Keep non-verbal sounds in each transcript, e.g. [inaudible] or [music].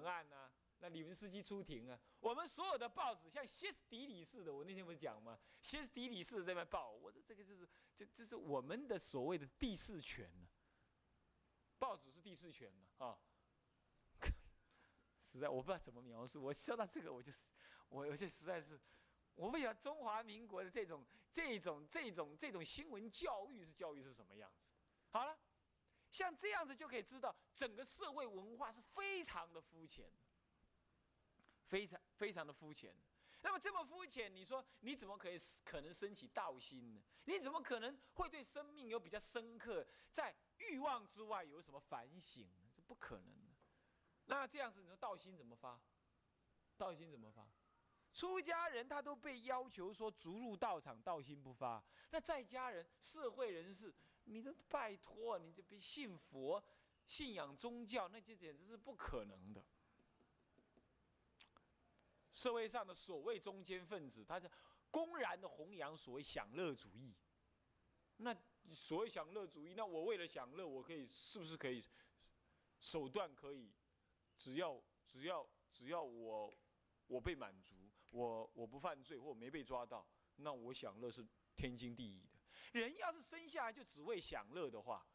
文案呢，那李文斯基出庭啊，我们所有的报纸像歇斯底里似的，我那天不是讲吗？歇斯底里似的在那报，我说这个就是这就是我们的所谓的第四权呢。报纸是第四权嘛啊？[laughs] 实在我不知道怎么描述，我说到这个我就是，我我就实在是，我不晓得中华民国的这种这种这种这种新闻教育是教育是什么样子。好了，像这样子就可以知道整个社会文化是非常的肤浅，非常非常的肤浅。那么这么肤浅，你说你怎么可以可能升起道心呢？你怎么可能会对生命有比较深刻在？欲望之外有什么反省呢？这不可能的。那这样子，你说道心怎么发？道心怎么发？出家人他都被要求说，逐入道场，道心不发。那在家人、社会人士，你都拜托，你就别信佛、信仰宗教，那就简直是不可能的。社会上的所谓中间分子，他就公然的弘扬所谓享乐主义，那。所谓享乐主义，那我为了享乐，我可以是不是可以手段可以，只要只要只要我我被满足，我我不犯罪或没被抓到，那我享乐是天经地义。人要是生下来就只为享乐的话，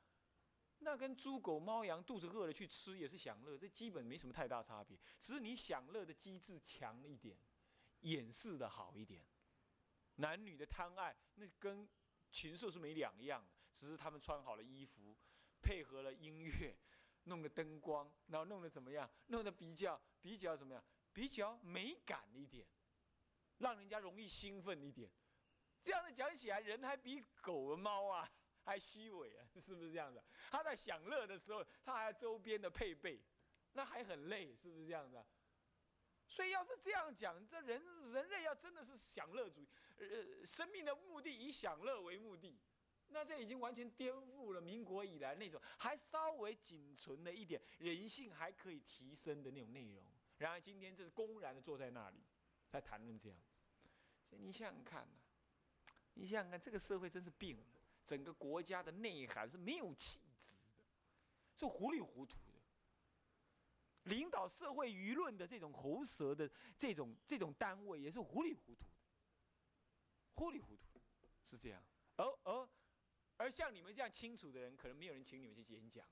那跟猪狗猫羊肚子饿了去吃也是享乐，这基本没什么太大差别。只是你享乐的机制强一点，掩饰的好一点。男女的贪爱，那跟。禽兽是没两样的，只是他们穿好了衣服，配合了音乐，弄个灯光，然后弄得怎么样？弄得比较比较怎么样？比较美感一点，让人家容易兴奋一点。这样子讲起来，人还比狗和猫啊 [laughs] 还虚伪啊，[laughs] 是不是这样的？他在享乐的时候，他还周边的配备，那还很累，是不是这样的？所以要是这样讲，这人人类要真的是享乐主义，呃，生命的目的以享乐为目的，那这已经完全颠覆了民国以来那种还稍微仅存的一点人性还可以提升的那种内容。然而今天这是公然的坐在那里，在谈论这样子。所以你想想看呐，你想想看，这个社会真是病了，整个国家的内涵是没有气质的，是糊里糊涂的。领导社会舆论的这种喉舌的这种这种单位也是糊里糊涂的，糊里糊涂，是这样。而而而像你们这样清楚的人，可能没有人请你们去演讲，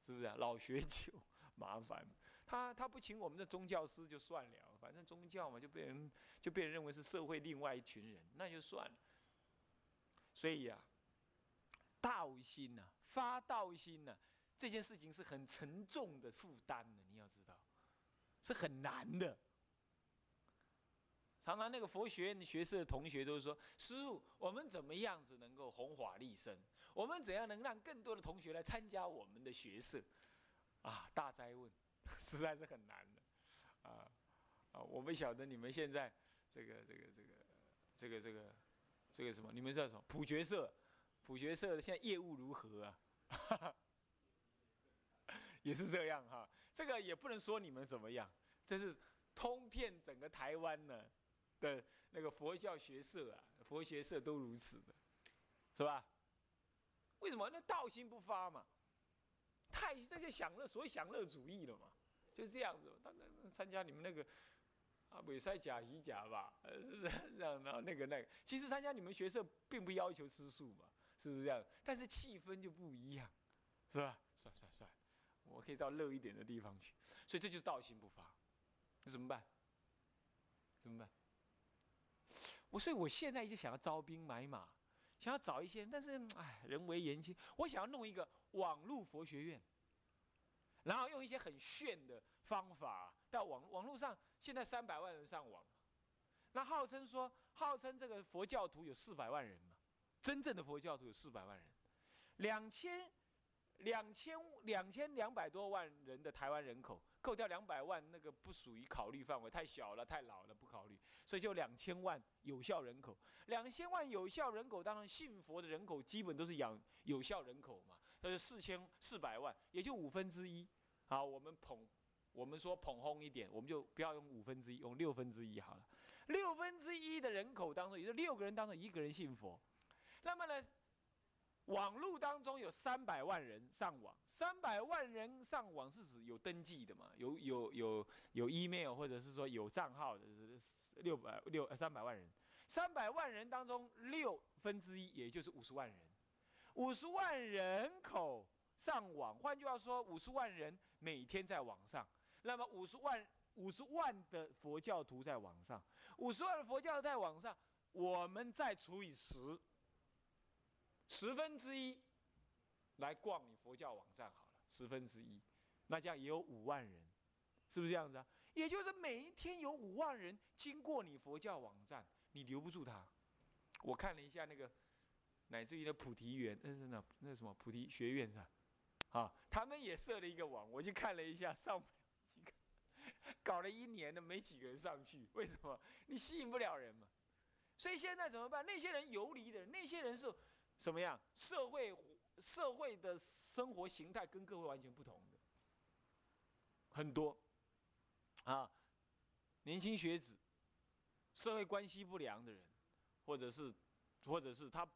是不是啊？老学 [laughs] 究麻烦，他他不请我们的宗教师就算了，反正宗教嘛就被人就被人认为是社会另外一群人，那就算了。所以呀，道心呐，发道心呐。这件事情是很沉重的负担的，你要知道，是很难的。常常那个佛学院的学社的同学都是说：“师傅，我们怎么样子能够弘法利生？我们怎样能让更多的同学来参加我们的学社？”啊，大灾问，[laughs] 实在是很难的。啊啊，我不晓得你们现在这个这个这个这个这个这个什么？你们叫什么？普觉社？普觉社现在业务如何啊？[laughs] 也是这样哈，这个也不能说你们怎么样，这是通遍整个台湾呢的那个佛教学社啊，佛学社都如此的，是吧？为什么？那道心不发嘛，太这就享乐，所谓享乐主义了嘛，就是这样子。当参加你们那个啊，伪赛甲乙甲吧，是不是这样？然后那个那个，其实参加你们学社并不要求吃素嘛，是不是这样？但是气氛就不一样，是吧？算算算。我可以到热一点的地方去，所以这就是道心不发，那怎么办？怎么办？我所以我现在一直想要招兵买马，想要找一些，但是哎，人为言轻，我想要弄一个网络佛学院，然后用一些很炫的方法，到网网络上，现在三百万人上网，那号称说，号称这个佛教徒有四百万人嘛，真正的佛教徒有四百万人，两千。两千两千两百多万人的台湾人口，扣掉两百万，那个不属于考虑范围，太小了，太老了，不考虑。所以就两千万有效人口，两千万有效人口当中，信佛的人口基本都是养有效人口嘛，四千四百万，也就五分之一。好，我们捧，我们说捧轰一点，我们就不要用五分之一，用六分之一好了。六分之一的人口当中，也就六个人当中一个人信佛，那么呢？网络当中有三百万人上网，三百万人上网是指有登记的嘛？有有有有 email 或者是说有账号的，六百六三百万人，三百万人当中六分之一，也就是五十万人，五十万人口上网，换句话说，五十万人每天在网上，那么五十万五十万的佛教徒在网上，五十万的佛教在网上，我们再除以十。十分之一来逛你佛教网站好了，十分之一，那这样也有五万人，是不是这样子啊？也就是每一天有五万人经过你佛教网站，你留不住他。我看了一下那个，乃至于的菩提园，那是那那什么菩提学院是吧？啊，他们也设了一个网，我去看了一下，上不了几个，搞了一年的没几个人上去，为什么？你吸引不了人嘛。所以现在怎么办？那些人游离的，那些人是。什么样？社会社会的生活形态跟各位完全不同的，很多啊，年轻学子，社会关系不良的人，或者是，或者是他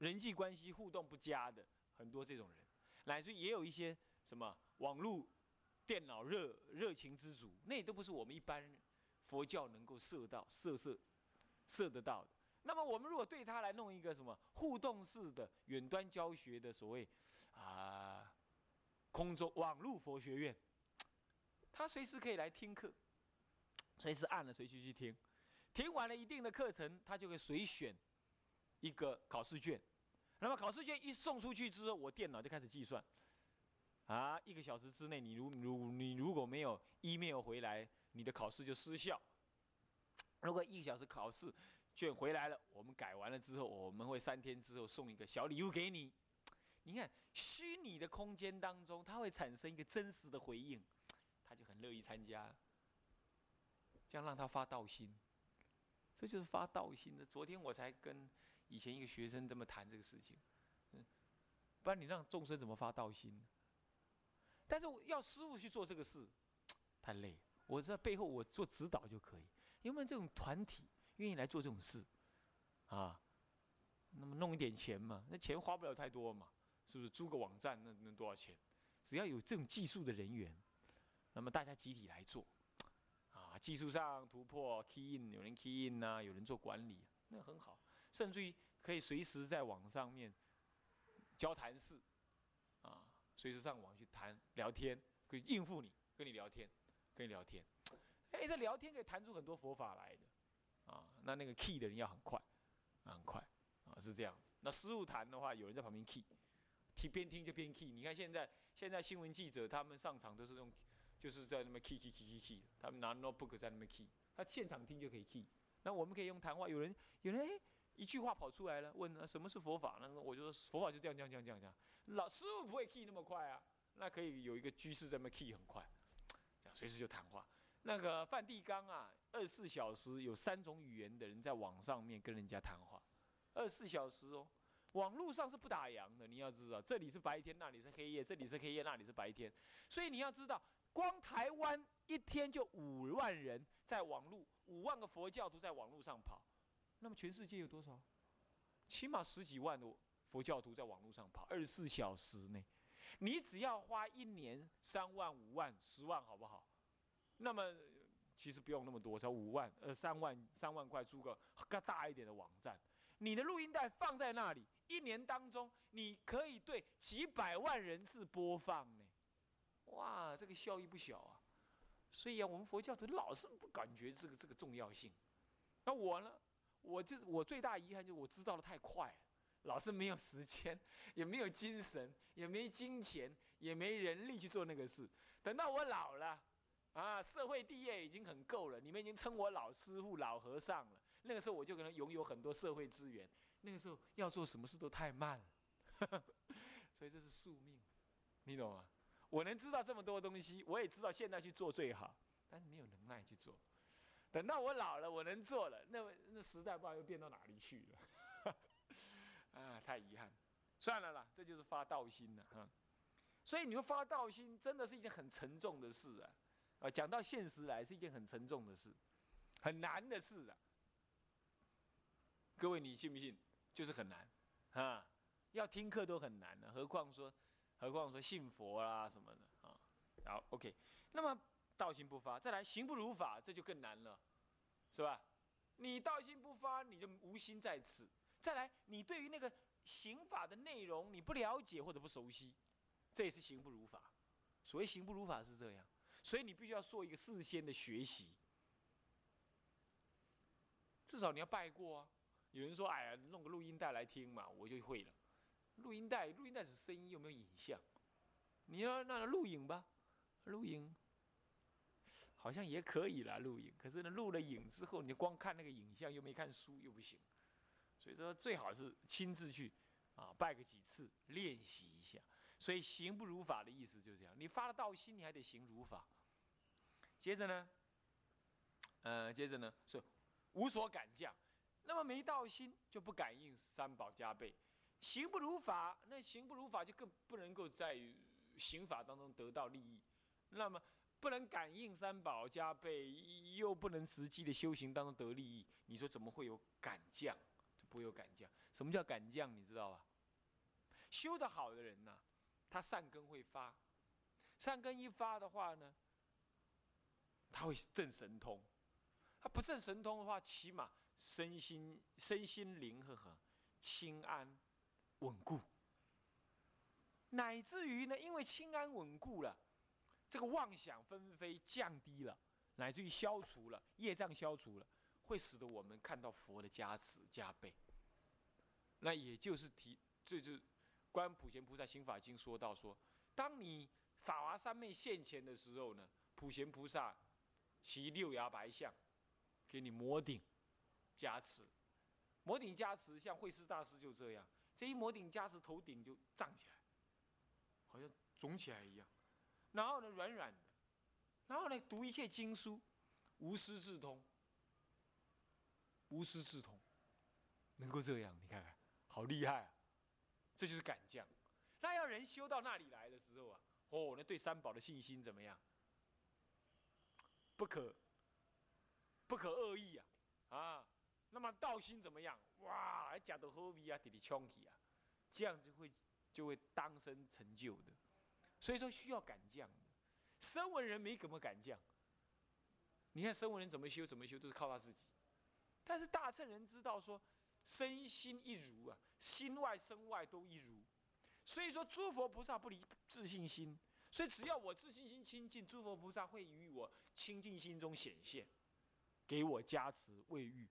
人际关系互动不佳的，很多这种人，乃至也有一些什么网络电脑热热情之主，那都不是我们一般佛教能够摄到摄摄摄得到的。那么我们如果对他来弄一个什么互动式的远端教学的所谓啊空中网络佛学院，他随时可以来听课，随时按了随时去听，听完了一定的课程，他就会随选一个考试卷，那么考试卷一送出去之后，我电脑就开始计算，啊，一个小时之内你如如你如果没有 email 回来，你的考试就失效。如果一个小时考试。卷回来了，我们改完了之后，我们会三天之后送一个小礼物给你。你看，虚拟的空间当中，它会产生一个真实的回应，他就很乐意参加。这样让他发道心，这就是发道心的。昨天我才跟以前一个学生这么谈这个事情，嗯，不然你让众生怎么发道心？但是要师傅去做这个事，[tsk] 太累。我在背后我做指导就可以，有没有这种团体？愿意来做这种事，啊，那么弄一点钱嘛，那钱花不了太多嘛，是不是？租个网站那能多少钱？只要有这种技术的人员，那么大家集体来做，啊，技术上突破，key in 有人 key in 呐，有人做管理，那很好，甚至于可以随时在网上面交谈室，啊，随时上网去谈聊天，可以应付你，跟你聊天，跟你聊天，哎，这聊天可以谈出很多佛法来的。啊，那那个 key 的人要很快，很快，啊，是这样子。那师傅谈的话，有人在旁边 key，听边听就边 key。你看现在现在新闻记者他们上场都是用，就是在那边 key key key key key，他们拿 notebook 在那边 key，他现场听就可以 key。那我们可以用谈话，有人有人哎，一句话跑出来了，问什么是佛法？那我就说佛法就这样这样这样这样这样。老师傅不会 key 那么快啊，那可以有一个居士在那 key 很快，这样随时就谈话。那个梵蒂冈啊，二十四小时有三种语言的人在网上面跟人家谈话，二十四小时哦，网络上是不打烊的。你要知道，这里是白天，那里是黑夜；这里是黑夜，那里是白天。所以你要知道，光台湾一天就五万人在网络，五万个佛教徒在网络上跑，那么全世界有多少？起码十几万的佛教徒在网络上跑，二十四小时内，你只要花一年三万、五万、十万，好不好？那么其实不用那么多，才五万呃三万三万块租个更大一点的网站，你的录音带放在那里，一年当中你可以对几百万人次播放呢，哇，这个效益不小啊！所以啊，我们佛教徒老是不感觉这个这个重要性。那我呢，我就是我最大遗憾就是我知道的太快，老是没有时间，[laughs] 也没有精神，也没金钱，也没人力去做那个事。等到我老了。啊，社会地位已经很够了，你们已经称我老师傅、老和尚了。那个时候我就可能拥有很多社会资源。那个时候要做什么事都太慢了，[laughs] 所以这是宿命，你懂吗？我能知道这么多东西，我也知道现在去做最好，但是没有能耐去做。等到我老了，我能做了，那那时代不知道又变到哪里去了。[laughs] 啊，太遗憾，算了啦，这就是发道心了哈。所以你说发道心真的是一件很沉重的事啊。啊，讲到现实来，是一件很沉重的事，很难的事啊。各位，你信不信？就是很难，啊，要听课都很难了，何况说，何况说信佛啦什么的啊。好，OK。那么道心不发，再来行不如法，这就更难了，是吧？你道心不发，你就无心在此。再来，你对于那个刑法的内容你不了解或者不熟悉，这也是行不如法。所谓行不如法是这样，所以你必须要做一个事先的学习，至少你要拜过啊。有人说：“哎呀，弄个录音带来听嘛，我就会了。”录音带，录音带是声音，有没有影像？你要那录影吧，录影好像也可以啦，录影。可是呢，录了影之后，你光看那个影像，又没看书，又不行。所以说，最好是亲自去啊，拜个几次，练习一下。所以行不如法的意思就是这样。你发了道心，你还得行如法。接着呢，呃，接着呢是无所感降。那么没道心就不感应三宝加倍，行不如法，那行不如法就更不能够在刑法当中得到利益。那么不能感应三宝加倍，又不能实际的修行当中得利益，你说怎么会有感降？就不会有感降。什么叫感降？你知道吧？修得好的人呢，他善根会发，善根一发的话呢，他会证神通。他不证神通的话，起码。身心身心灵和和清安稳固，乃至于呢，因为清安稳固了，这个妄想纷飞降低了，乃至于消除了业障，消除了，会使得我们看到佛的加持加倍。那也就是提，这就观普贤菩萨心法经说到说，当你法华三昧现前的时候呢，普贤菩萨骑六牙白象给你摩顶。加持，摩顶加持，像慧师大师就这样，这一摩顶加持，头顶就胀起来，好像肿起来一样。然后呢，软软的，然后呢，读一切经书，无师自通，无师自通，能够这样，你看看，好厉害啊！这就是敢将。那要人修到那里来的时候啊，哦，那对三宝的信心怎么样？不可，不可恶意啊，啊！那么道心怎么样？哇，假的后鼻啊，滴滴冲起啊，这样就会就会当生成就的。所以说需要敢将，声闻人没怎么敢将。你看声闻人怎么修怎么修，都是靠他自己。但是大乘人知道说，身心一如啊，心外身外都一如。所以说诸佛菩萨不离自信心，所以只要我自信心清净，诸佛菩萨会于我清净心中显现，给我加持慰喻。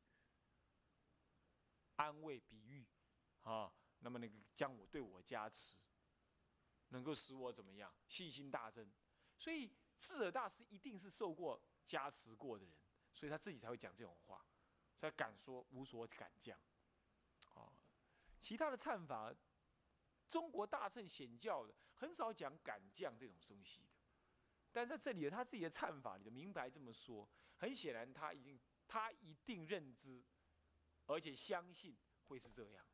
安慰、比喻，啊，那么那个将我对我加持，能够使我怎么样？信心大增。所以智者大师一定是受过加持过的人，所以他自己才会讲这种话，才敢说无所敢降。啊，其他的忏法，中国大乘显教的很少讲敢降这种东西的，但在这里他自己的忏法里的明白这么说，很显然他已经他一定认知。而且相信会是这样，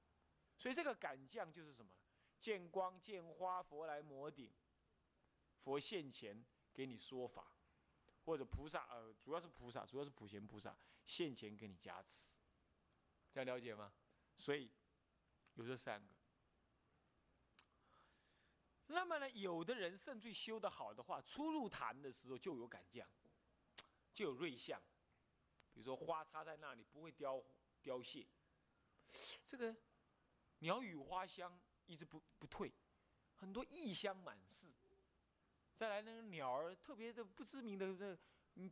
所以这个敢降就是什么？见光见花，佛来摩顶，佛现前给你说法，或者菩萨呃，主要是菩萨，主要是普贤菩萨现前给你加持，这样了解吗？所以有这三个。那么呢，有的人甚至修得好的话，初入坛的时候就有感降，就有瑞相，比如说花插在那里不会凋。凋谢，这个鸟语花香一直不不退，很多异香满室。再来那个鸟儿特别的不知名的这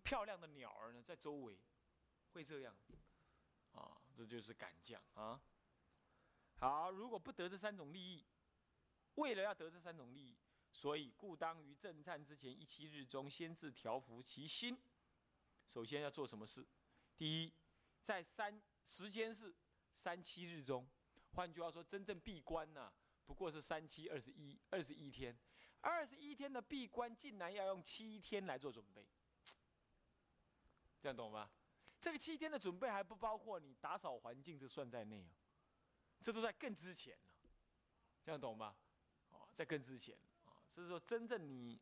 漂亮的鸟儿呢，在周围，会这样，啊，这就是敢将啊。好，如果不得这三种利益，为了要得这三种利益，所以故当于正战之前一七日中，先自调伏其心。首先要做什么事？第一，在三。时间是三七日中，换句话说，真正闭关呢，不过是三七二十一二十一天，二十一天的闭关，竟然要用七天来做准备，这样懂吗？这个七天的准备还不包括你打扫环境，这算在内哦，这都在更之前呢，这样懂吗？哦，在更之前啊，是说真正你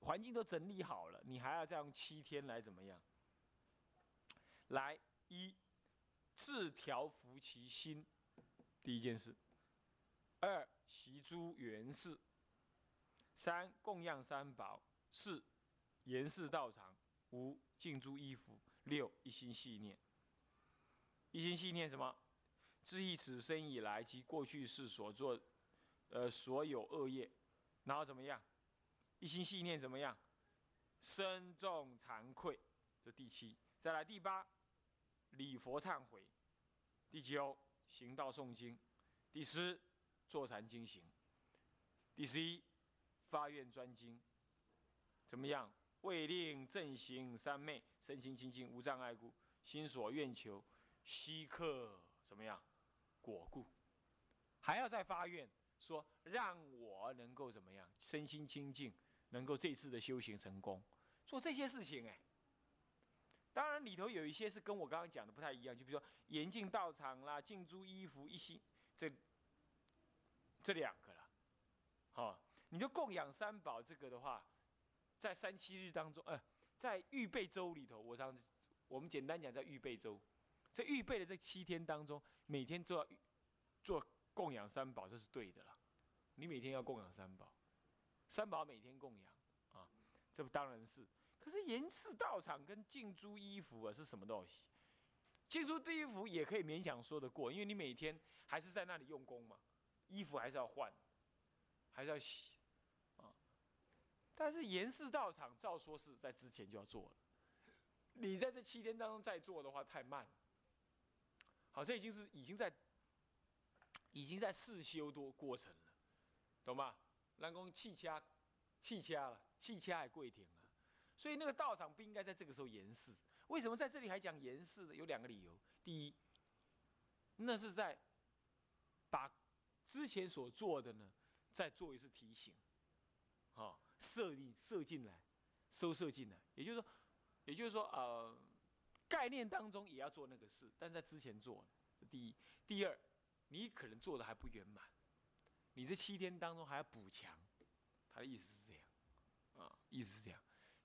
环境都整理好了，你还要再用七天来怎么样？来一。自调服其心，第一件事，二习诸元氏。三供养三宝。四严饰道场。五净诸衣服。六一心系念。一心系念什么？自忆此生以来及过去世所做，呃，所有恶业，然后怎么样？一心系念怎么样？深重惭愧。这第七。再来第八，礼佛忏悔。第九，行道诵经。第十，坐禅经行。第十一，发愿专精。怎么样？为令正行三昧，身心清净无障碍故，心所愿求，悉克怎么样？果故。还要再发愿，说让我能够怎么样？身心清净，能够这次的修行成功，做这些事情哎。当然里头有一些是跟我刚刚讲的不太一样，就比如说严禁道场啦，净诸衣服一心，这这两个了。好，你就供养三宝这个的话。在三七日当中，呃，在预备周里头，我上我们简单讲，在预备周，在预备的这七天当中，每天都要做供养三宝，这是对的了。你每天要供养三宝，三宝每天供养啊，这不当然是。可是严次道场跟净诸衣服啊，是什么东西？净诸衣服也可以勉强说得过，因为你每天还是在那里用功嘛，衣服还是要换，还是要洗啊。但是严氏道场照说是在之前就要做了，你在这七天当中再做的话太慢。好，这已经是已经在，已经在试修多过程了，懂吗？南宫气掐，气掐了，气掐也跪停了，所以那个道场不应该在这个时候严氏。为什么在这里还讲严氏呢？有两个理由。第一，那是在把之前所做的呢再做一次提醒，好。设立射进来，收设进来，也就是说，也就是说，呃，概念当中也要做那个事，但在之前做。第一，第二，你可能做的还不圆满，你这七天当中还要补强。他的意思是这样，啊，意思是这样。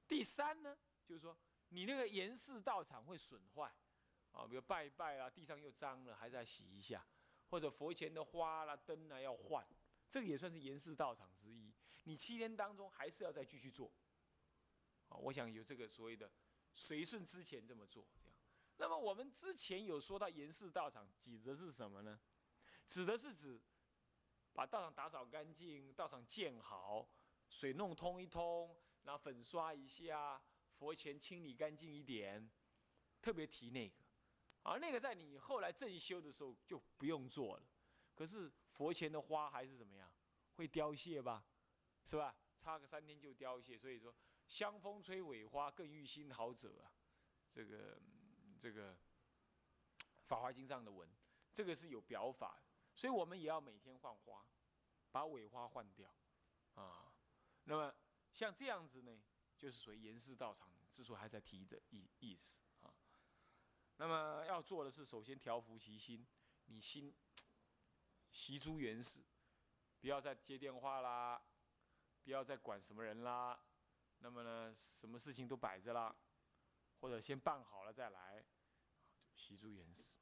第三呢，就是说，你那个严饰道场会损坏，啊，比如拜一拜啊，地上又脏了，还在洗一下，或者佛前的花啦、灯啊要换，这个也算是严饰道场之一。你七天当中还是要再继续做，啊，我想有这个所谓的随顺之前这么做，这样。那么我们之前有说到严饰道场，指的是什么呢？指的是指把道场打扫干净，道场建好，水弄通一通，然后粉刷一下，佛前清理干净一点，特别提那个。而那个在你后来正修的时候就不用做了。可是佛前的花还是怎么样，会凋谢吧？是吧？差个三天就凋谢，所以说香风吹尾花更遇新好者啊。这个这个《法华经》上的文，这个是有表法，所以我们也要每天换花，把尾花换掉啊。那么像这样子呢，就是属于严氏道场之所以还在提的意意思。那么要做的是，首先调伏其心，你心 [tsk] 习诸原始，不要再接电话啦。不要再管什么人啦，那么呢，什么事情都摆着啦，或者先办好了再来，习诸原始，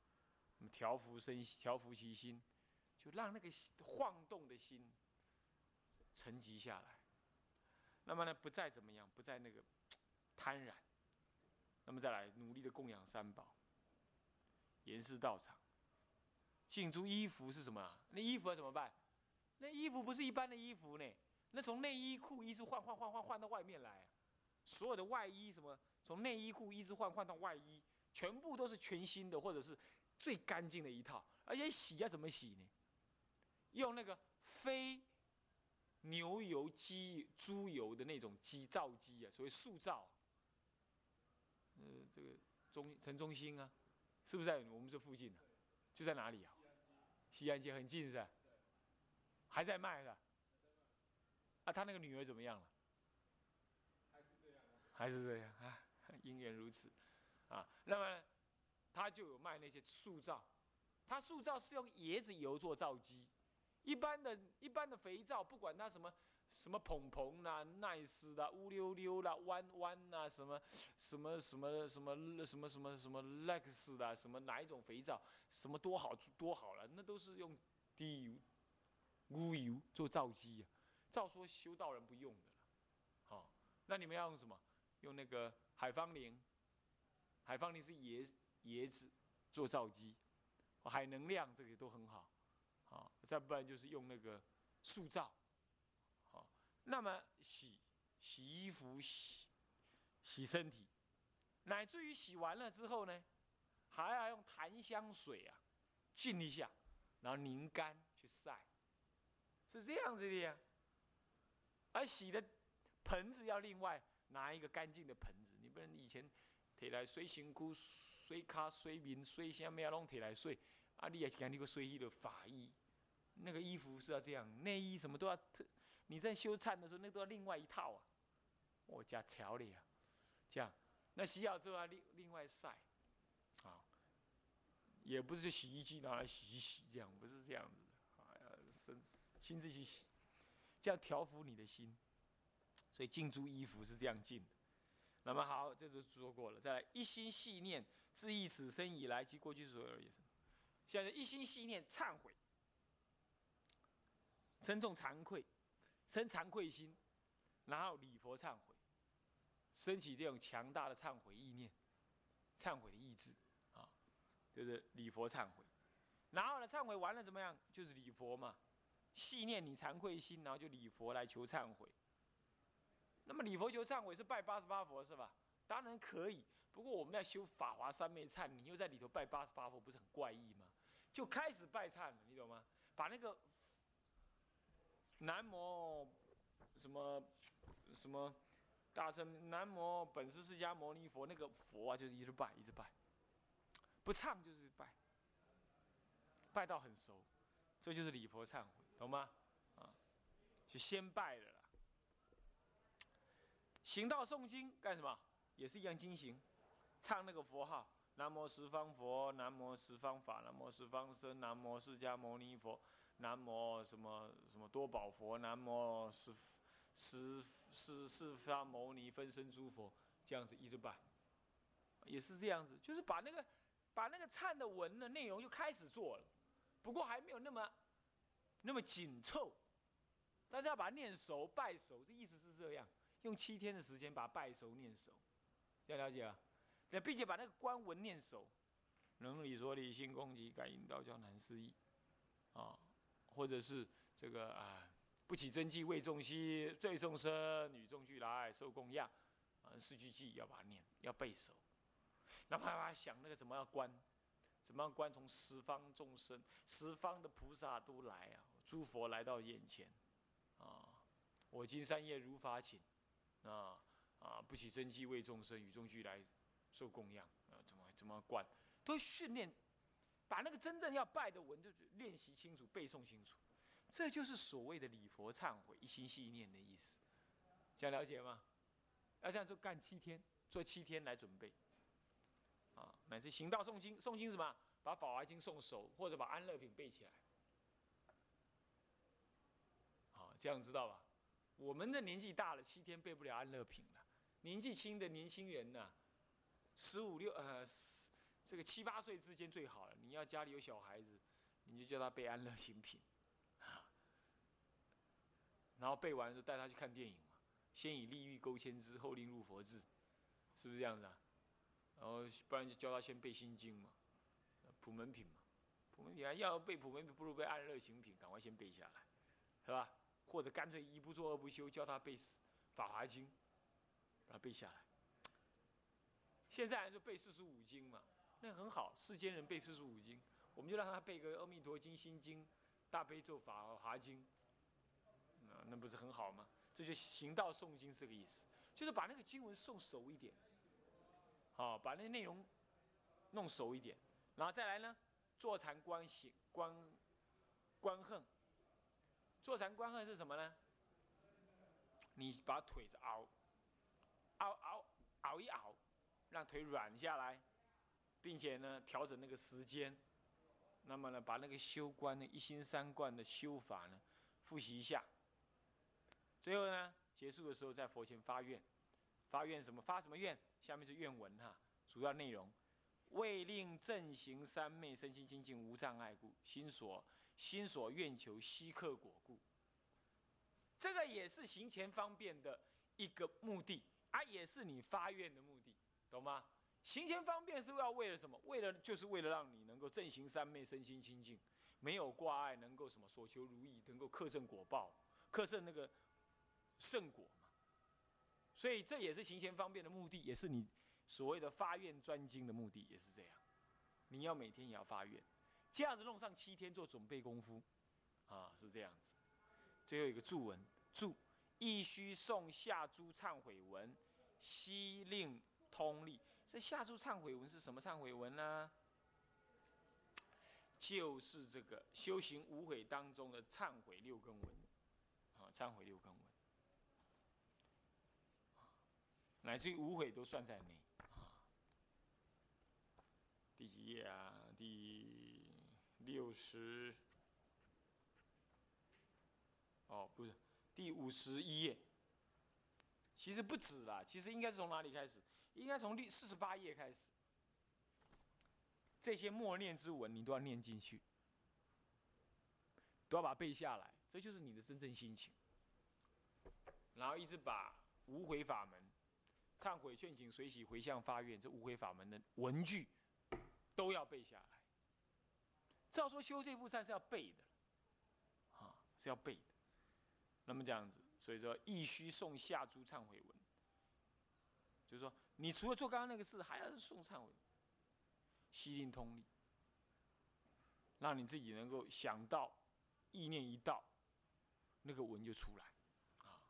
那么调伏身，调伏其心，就让那个晃动的心沉积下来。那么呢，不再怎么样，不再那个 [tsk] 贪婪。那么再来努力的供养三宝，严饰道场，净诸衣服是什么？那衣服要怎么办？那衣服不是一般的衣服呢。那从内衣裤一直换换换换换到外面来，所有的外衣什么，从内衣裤一直换换到外衣，全部都是全新的，或者是最干净的一套。而且洗要怎么洗呢？用那个非牛油、鸡、猪油的那种机皂机啊，所谓塑皂。呃，这个中城中心啊，是不是在我们这附近呢？就在哪里啊？西安街很近是吧？还在卖是吧？啊，他那个女儿怎么样了？还是这样啊？因 [laughs] 缘如此，啊，那么他就有卖那些塑皂，他塑皂是用椰子油做皂基，一般的一般的肥皂，不管它什么什么蓬蓬啦、耐斯啦、乌溜溜啦、弯弯啦，什么什么什么什么什么什么什么 Lex 啦，什么哪一种肥皂，什么多好多好了，那都是用低乌油做皂基啊，照说修道人不用的，好，那你们要用什么？用那个海芳灵，海芳灵是椰椰子做皂基，海能量这个都很好，好，再不然就是用那个塑皂，好，那么洗洗衣服、洗洗身体，乃至于洗完了之后呢，还要用檀香水啊浸一下，然后拧干去晒。是这样子的呀，而洗的盆子要另外拿一个干净的盆子，你不能以前提来水辛苦、水卡、水面、水下面要弄提来水，啊，你也是讲那个水衣的法衣，那个衣服是要这样，内衣什么都要特，你在修忏的时候，那都要另外一套啊，我加调理啊，这样，那洗好之后要另另外晒，啊，也不是就洗衣机拿来洗一洗这样，不是这样子的，啊，要生。亲自去洗，这样调服你的心。所以净诸衣服是这样净的。那么好，这就说过了。再来，一心细念，自忆此生以来及过去所有也是。现在一心细念忏悔，称重惭愧，生惭愧心，然后礼佛忏悔，升起这种强大的忏悔意念、忏悔的意志啊，就是礼佛忏悔。然后呢，忏悔完了怎么样？就是礼佛嘛。细念你惭愧心，然后就礼佛来求忏悔。那么礼佛求忏悔是拜八十八佛是吧？当然可以。不过我们要修法华三昧忏，你又在里头拜八十八佛，不是很怪异吗？就开始拜忏了，你懂吗？把那个南无什么什么大圣南无本师释迦牟尼佛那个佛啊，就是一直拜一直拜，不唱就是拜，拜到很熟，这就是礼佛忏悔。懂吗？啊，就先拜了啦。行道诵经干什么？也是一样经行，唱那个佛号：南无十方佛，南无十方法，南无十方僧，南无释迦牟尼佛，南无什么什么多宝佛，南无十十十释迦牟尼分身诸佛，这样子一直拜，也是这样子，就是把那个把那个唱的文的内容就开始做了，不过还没有那么。那么紧凑，但是要把念熟、拜熟，这意思是这样，用七天的时间把拜熟、念熟，要了解啊。那并且把那个官文念熟，能理说理、性攻击、感应道教难思议，啊，或者是这个啊，不起真迹为众生，最众生与众俱来受供养，啊，四句偈要把它念，要背熟。那啪啪想那个什么要观，怎么样观？从十方众生、十方的菩萨都来啊。诸佛来到眼前，啊，我今三业如法请，啊啊，不起真迹为众生，与众俱来受供养，啊，怎么怎么观，都训练，把那个真正要拜的文就练习清楚，背诵清楚，这就是所谓的礼佛忏悔，一心系念的意思，想了解吗？要这样做干七天，做七天来准备，啊，乃至行道诵经，诵经什么？把法华经诵熟，或者把安乐品背起来。好这样知道吧？我们的年纪大了，七天背不了安乐品了。年纪轻的年轻人呢，十五六呃，这个七八岁之间最好了。你要家里有小孩子，你就叫他背安乐行品，啊然后背完就带他去看电影嘛。先以利欲勾牵之，后令入佛智，是不是这样子啊？然后不然就教他先背心经嘛，普门品嘛。普门品啊要背普门品，不如背安乐行品，赶快先背下来，是吧？或者干脆一不做二不休，教他背《法华经》，把它背下来。现在就背四书五经嘛，那很好。世间人背四书五经，我们就让他背个《阿弥陀经》《心经》《大悲咒》《法华经》，那那不是很好吗？这就行道诵经这个意思，就是把那个经文诵熟一点，好，把那内容弄熟一点，然后再来呢，坐禅观行观观恨。坐禅观恨是什么呢？你把腿子熬，熬熬熬一熬，让腿软下来，并且呢调整那个时间，那么呢把那个修观的一心三观的修法呢复习一下。最后呢结束的时候在佛前发愿，发愿什么？发什么愿？下面是愿文哈，主要内容为令正行三昧身心清净无障碍故，心所。心所愿求，悉刻果故。这个也是行前方便的一个目的，啊，也是你发愿的目的，懂吗？行前方便是要为了什么？为了就是为了让你能够正行三昧，身心清净，没有挂碍，能够什么所求如意，能够克正果报，克正那个圣果嘛。所以这也是行前方便的目的，也是你所谓的发愿专精的目的，也是这样。你要每天也要发愿，这样子弄上七天做准备功夫，啊，是这样子。最后一个注文，注亦须诵下诸忏悔文，悉令通力。这下注忏悔文是什么忏悔文呢？就是这个修行无悔当中的忏悔六根文，啊，忏悔六根文，乃至于无悔都算在内。第几页啊？第六十。哦，不是，第五十一页。其实不止啦，其实应该是从哪里开始？应该从第四十八页开始。这些默念之文，你都要念进去，都要把它背下来，这就是你的真正心情。然后一直把无悔法门、忏悔、劝请、随喜、回向、发愿这无悔法门的文句，都要背下来。照说修这部忏是要背的，啊，是要背的。那么这样子，所以说亦须诵下诸忏悔文，就是说，你除了做刚刚那个事，还要送忏悔，悉令通力，让你自己能够想到，意念一到，那个文就出来，啊，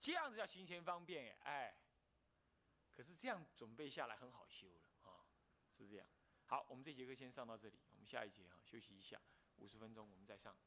这样子叫行前方便哎，可是这样准备下来很好修了啊，是这样。好，我们这节课先上到这里，我们下一节哈休息一下，五十分钟我们再上。